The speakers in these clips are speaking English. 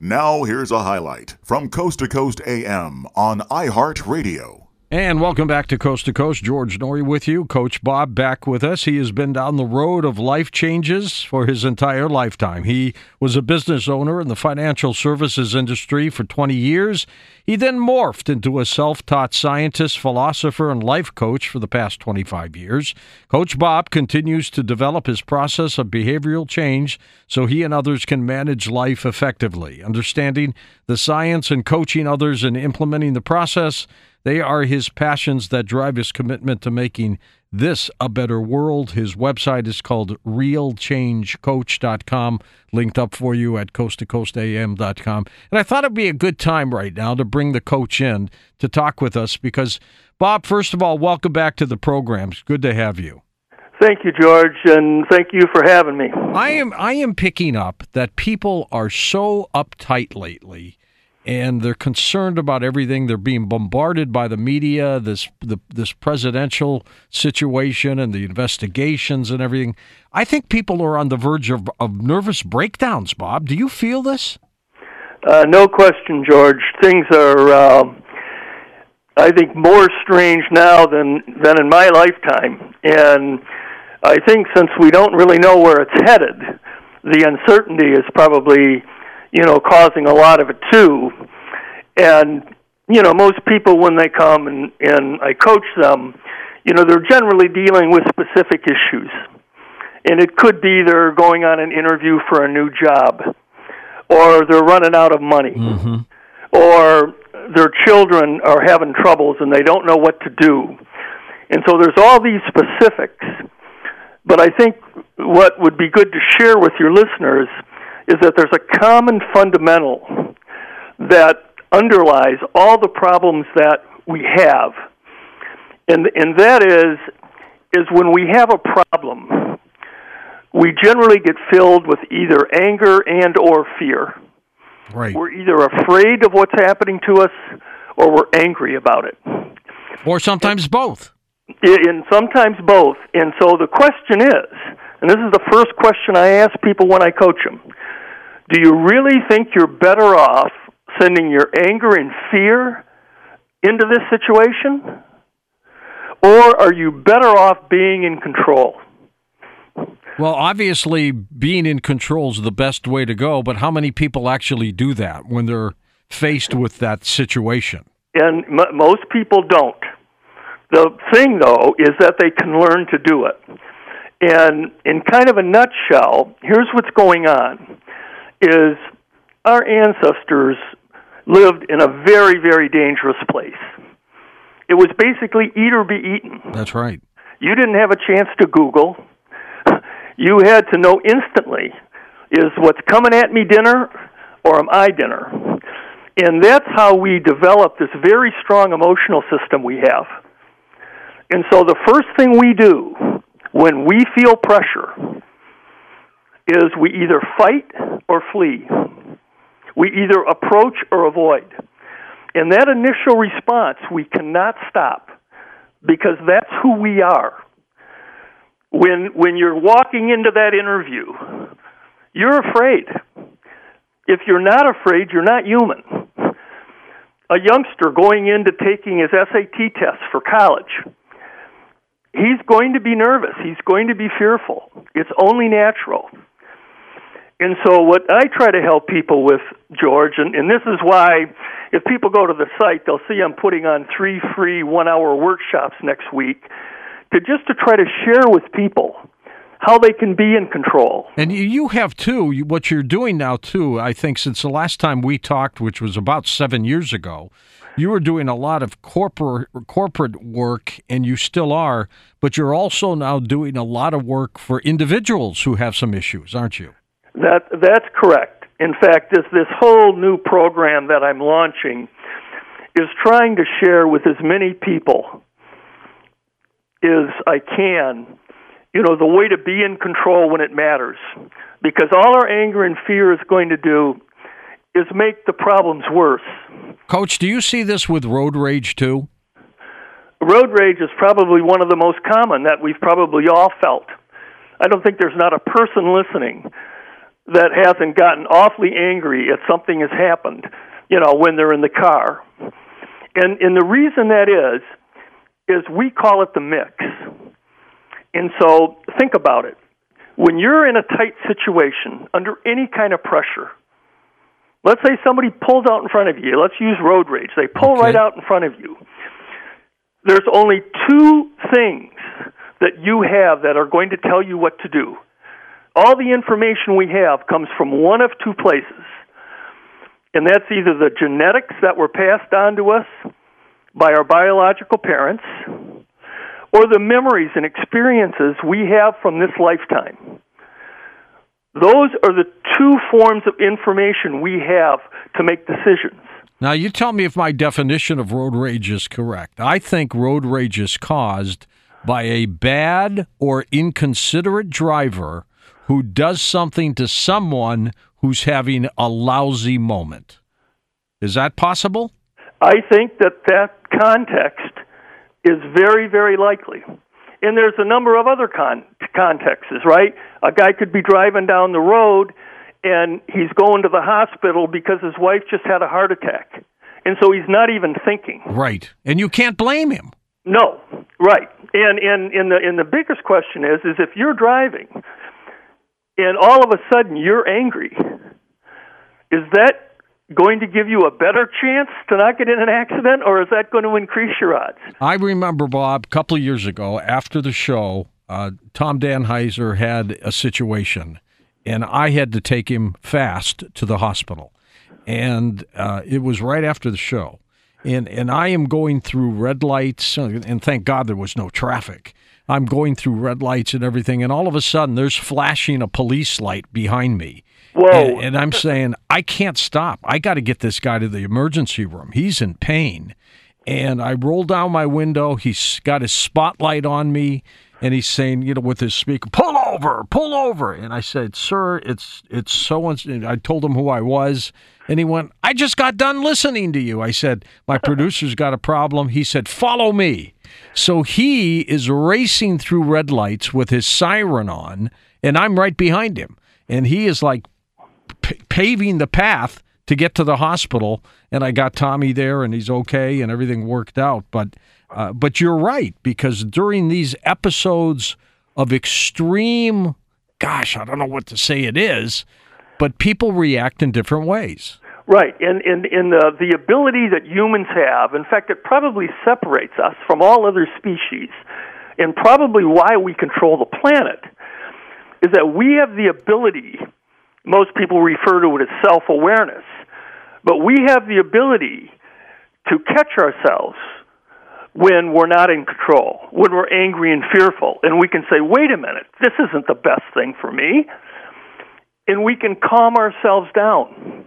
Now, here's a highlight from Coast to Coast AM on iHeartRadio. And welcome back to Coast to Coast. George Noory with you. Coach Bob back with us. He has been down the road of life changes for his entire lifetime. He was a business owner in the financial services industry for 20 years. He then morphed into a self taught scientist, philosopher, and life coach for the past 25 years. Coach Bob continues to develop his process of behavioral change so he and others can manage life effectively. Understanding the science and coaching others and implementing the process they are his passions that drive his commitment to making this a better world. His website is called realchangecoach.com, linked up for you at coasttocoastam.com. And I thought it'd be a good time right now to bring the coach in to talk with us because, Bob, first of all, welcome back to the program. It's good to have you. Thank you, George, and thank you for having me. I am I am picking up that people are so uptight lately and they're concerned about everything. They're being bombarded by the media, this the, this presidential situation and the investigations and everything. I think people are on the verge of, of nervous breakdowns. Bob, do you feel this? Uh, no question, George. Things are, uh, I think, more strange now than than in my lifetime, and I think since we don't really know where it's headed, the uncertainty is probably you know, causing a lot of it too. And you know, most people when they come and and I coach them, you know, they're generally dealing with specific issues. And it could be they're going on an interview for a new job, or they're running out of money, mm-hmm. or their children are having troubles and they don't know what to do. And so there's all these specifics. But I think what would be good to share with your listeners is that there's a common fundamental that underlies all the problems that we have. And, and that is, is when we have a problem, we generally get filled with either anger and or fear. Right. We're either afraid of what's happening to us or we're angry about it. Or sometimes both. And sometimes both. And so the question is, and this is the first question I ask people when I coach them do you really think you're better off sending your anger and fear into this situation? Or are you better off being in control? Well, obviously, being in control is the best way to go, but how many people actually do that when they're faced with that situation? And m- most people don't. The thing, though, is that they can learn to do it. And in kind of a nutshell, here's what's going on is our ancestors lived in a very, very dangerous place. It was basically eat or be eaten. That's right. You didn't have a chance to Google. You had to know instantly is what's coming at me dinner or am I dinner? And that's how we develop this very strong emotional system we have. And so the first thing we do when we feel pressure is we either fight or flee. We either approach or avoid. And that initial response we cannot stop because that's who we are. When when you're walking into that interview, you're afraid. If you're not afraid, you're not human. A youngster going into taking his SAT test for college, he's going to be nervous. He's going to be fearful. It's only natural. And so, what I try to help people with, George, and, and this is why if people go to the site, they'll see I'm putting on three free one hour workshops next week to just to try to share with people how they can be in control. And you have too, what you're doing now too, I think since the last time we talked, which was about seven years ago, you were doing a lot of corporate corporate work and you still are, but you're also now doing a lot of work for individuals who have some issues, aren't you? That that's correct. In fact, this this whole new program that I'm launching is trying to share with as many people as I can, you know, the way to be in control when it matters. Because all our anger and fear is going to do is make the problems worse. Coach, do you see this with road rage too? Road rage is probably one of the most common that we've probably all felt. I don't think there's not a person listening that hasn't gotten awfully angry if something has happened, you know, when they're in the car. And and the reason that is is we call it the mix. And so think about it. When you're in a tight situation under any kind of pressure, let's say somebody pulls out in front of you. Let's use road rage. They pull Okay. right out in front of you. There's only two things that you have that are going to tell you what to do. All the information we have comes from one of two places. And that's either the genetics that were passed on to us by our biological parents or the memories and experiences we have from this lifetime. Those are the two forms of information we have to make decisions. Now, you tell me if my definition of road rage is correct. I think road rage is caused by a bad or inconsiderate driver who does something to someone who's having a lousy moment. Is that possible? I think that that context is very, very likely. And there's a number of other con- contexts, right? A guy could be driving down the road and he's going to the hospital because his wife just had a heart attack. And so he's not even thinking. Right. And you can't blame him. No, right. And and and the and the biggest question is is if you're driving and all of a sudden you're angry, is that going to give you a better chance to not get in an accident or is that going to increase your odds? I remember, Bob, a couple of years ago after the show, uh, Tom Danheiser had a situation, and I had to take him fast to the hospital. And uh, it was right after the show. And, and I am going through red lights, and thank God there was no traffic. I'm going through red lights and everything, and all of a sudden there's flashing a police light behind me. Whoa. And, and I'm saying, I can't stop. I got to get this guy to the emergency room. He's in pain. And I roll down my window. He's got his spotlight on me, and he's saying, you know, with his speaker, "Pull over, pull over." And I said, "Sir, it's it's so." And I told him who I was, and he went, "I just got done listening to you." I said, "My producer's got a problem." He said, "Follow me." So he is racing through red lights with his siren on, and I'm right behind him, and he is like p- paving the path to get to the hospital. And I got Tommy there, and he's okay, and everything worked out. But uh, but you're right because during these episodes of extreme, gosh, I don't know what to say it is, but people react in different ways. Right, and in the the ability that humans have, in fact, it probably separates us from all other species, and probably why we control the planet, is that we have the ability. Most people refer to it as self awareness, but we have the ability to catch ourselves when we're not in control, when we're angry and fearful, and we can say, "Wait a minute, this isn't the best thing for me," and we can calm ourselves down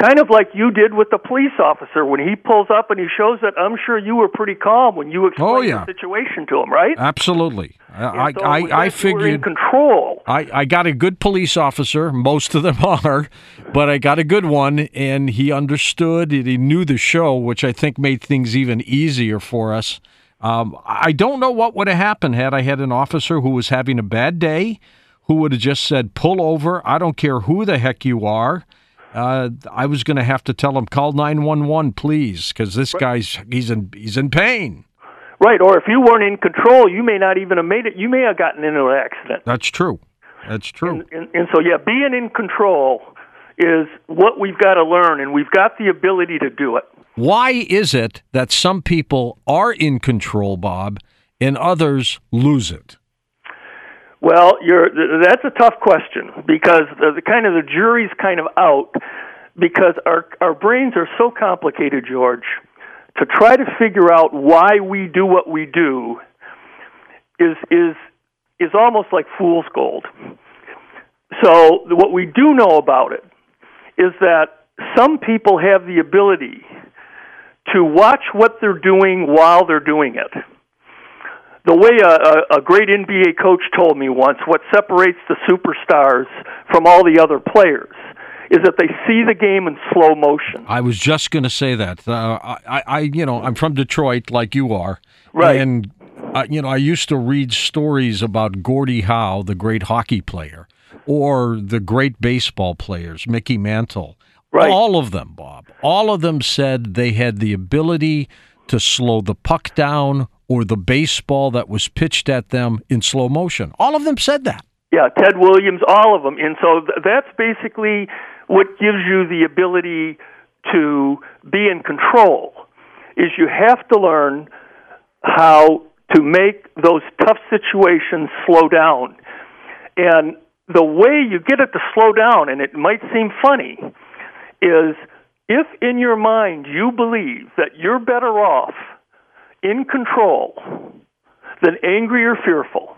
kind of like you did with the police officer when he pulls up and he shows that I'm sure you were pretty calm when you explained Oh, yeah. the situation to him, right? Absolutely, I I, so I, I figured. control. I, I got a good police officer. Most of them are, but I got a good one, and he understood and he knew the show, which I think made things even easier for us. Um, I don't know what would have happened had I had an officer who was having a bad day, who would have just said, "Pull over. I don't care who the heck you are." Uh, I was going to have to tell him, "Call nine one one, please," because this guy's he's in he's in pain. Right, or if you weren't in control, you may not even have made it. You may have gotten into an accident. That's true. That's true. And, and so, yeah, being in control is what we've got to learn, and we've got the ability to do it. Why is it that some people are in control, Bob, and others lose it? Well, you're, th- that's a tough question because the, the kind of the jury's kind of out because our our brains are so complicated, George. To try to figure out why we do what we do is is is almost like fool's gold. So what we do know about it is that some people have the ability to watch what they're doing while they're doing it the way a, a, great NBA coach told me once, what separates the superstars from all the other players is that they see the game in slow motion. I was just going to say that. Uh, I, I, you know, I'm from Detroit, like you are, Right. And uh, you know, I used to read stories about Gordie Howe, the great hockey player, or the great baseball players, Mickey Mantle. Right. All of them, Bob. All of them said they had the ability to slow the puck down or the baseball that was pitched at them in slow motion. All of them said that. Yeah, Ted Williams, all of them. And so th- that's basically what gives you the ability to be in control is you have to learn how to make those tough situations slow down. And the way you get it to slow down, and it might seem funny, is if in your mind you believe that you're better off in control than angry or fearful,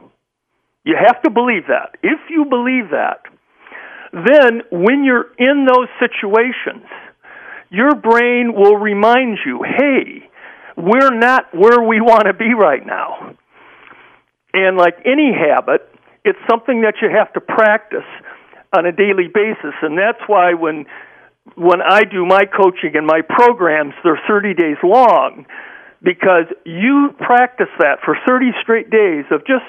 you have to believe that. If you believe that, then when you're in those situations, your brain will remind you, hey, we're not where we want to be right now. And like any habit, it's something that you have to practice on a daily basis. And that's why when when I do my coaching and my programs, they're 30 days long because you practice that for 30 straight days of just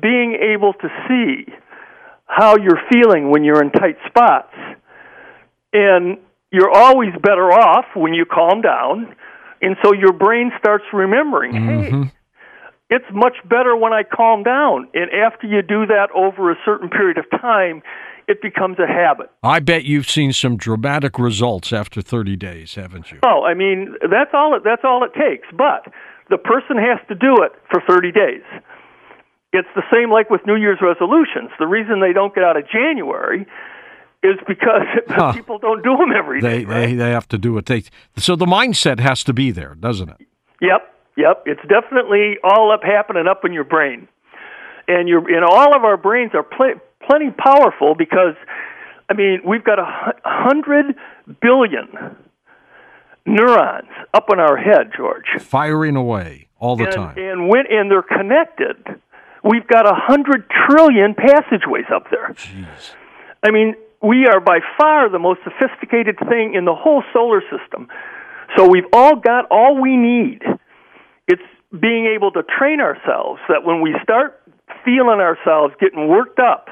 being able to see how you're feeling when you're in tight spots. And you're always better off when you calm down. And so your brain starts remembering, Mm-hmm. hey, it's much better when I calm down. And after you do that over a certain period of time, it becomes a habit. I bet you've seen some dramatic results after 30 days, haven't you? Oh, I mean, that's all it, that's all it takes. But the person has to do it for 30 days. It's the same like with New Year's resolutions. The reason they don't get out of January is because Huh. people don't do them every day. They, right? they they have to do it. They so the mindset has to be there, doesn't it? Yep, yep. It's definitely all up happening up in your brain, and your and all of our brains are pl- plenty powerful because, I mean, we've got a hundred billion neurons up in our head, George, Firing away all the and, time. and when and they're connected. We've got a hundred trillion passageways up there. Jeez. I mean, we are by far the most sophisticated thing in the whole solar system. So we've all got all we need. It's being able to train ourselves that when we start feeling ourselves getting worked up,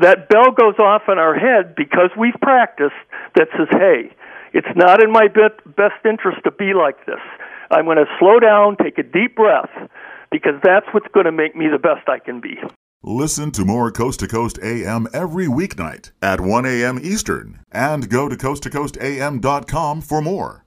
that bell goes off in our head because we've practiced that says, hey, it's not in my best interest to be like this. I'm going to slow down, take a deep breath, because that's what's going to make me the best I can be. Listen to more Coast to Coast AM every weeknight at 1 a.m. Eastern and go to coasttocoastam.com for more.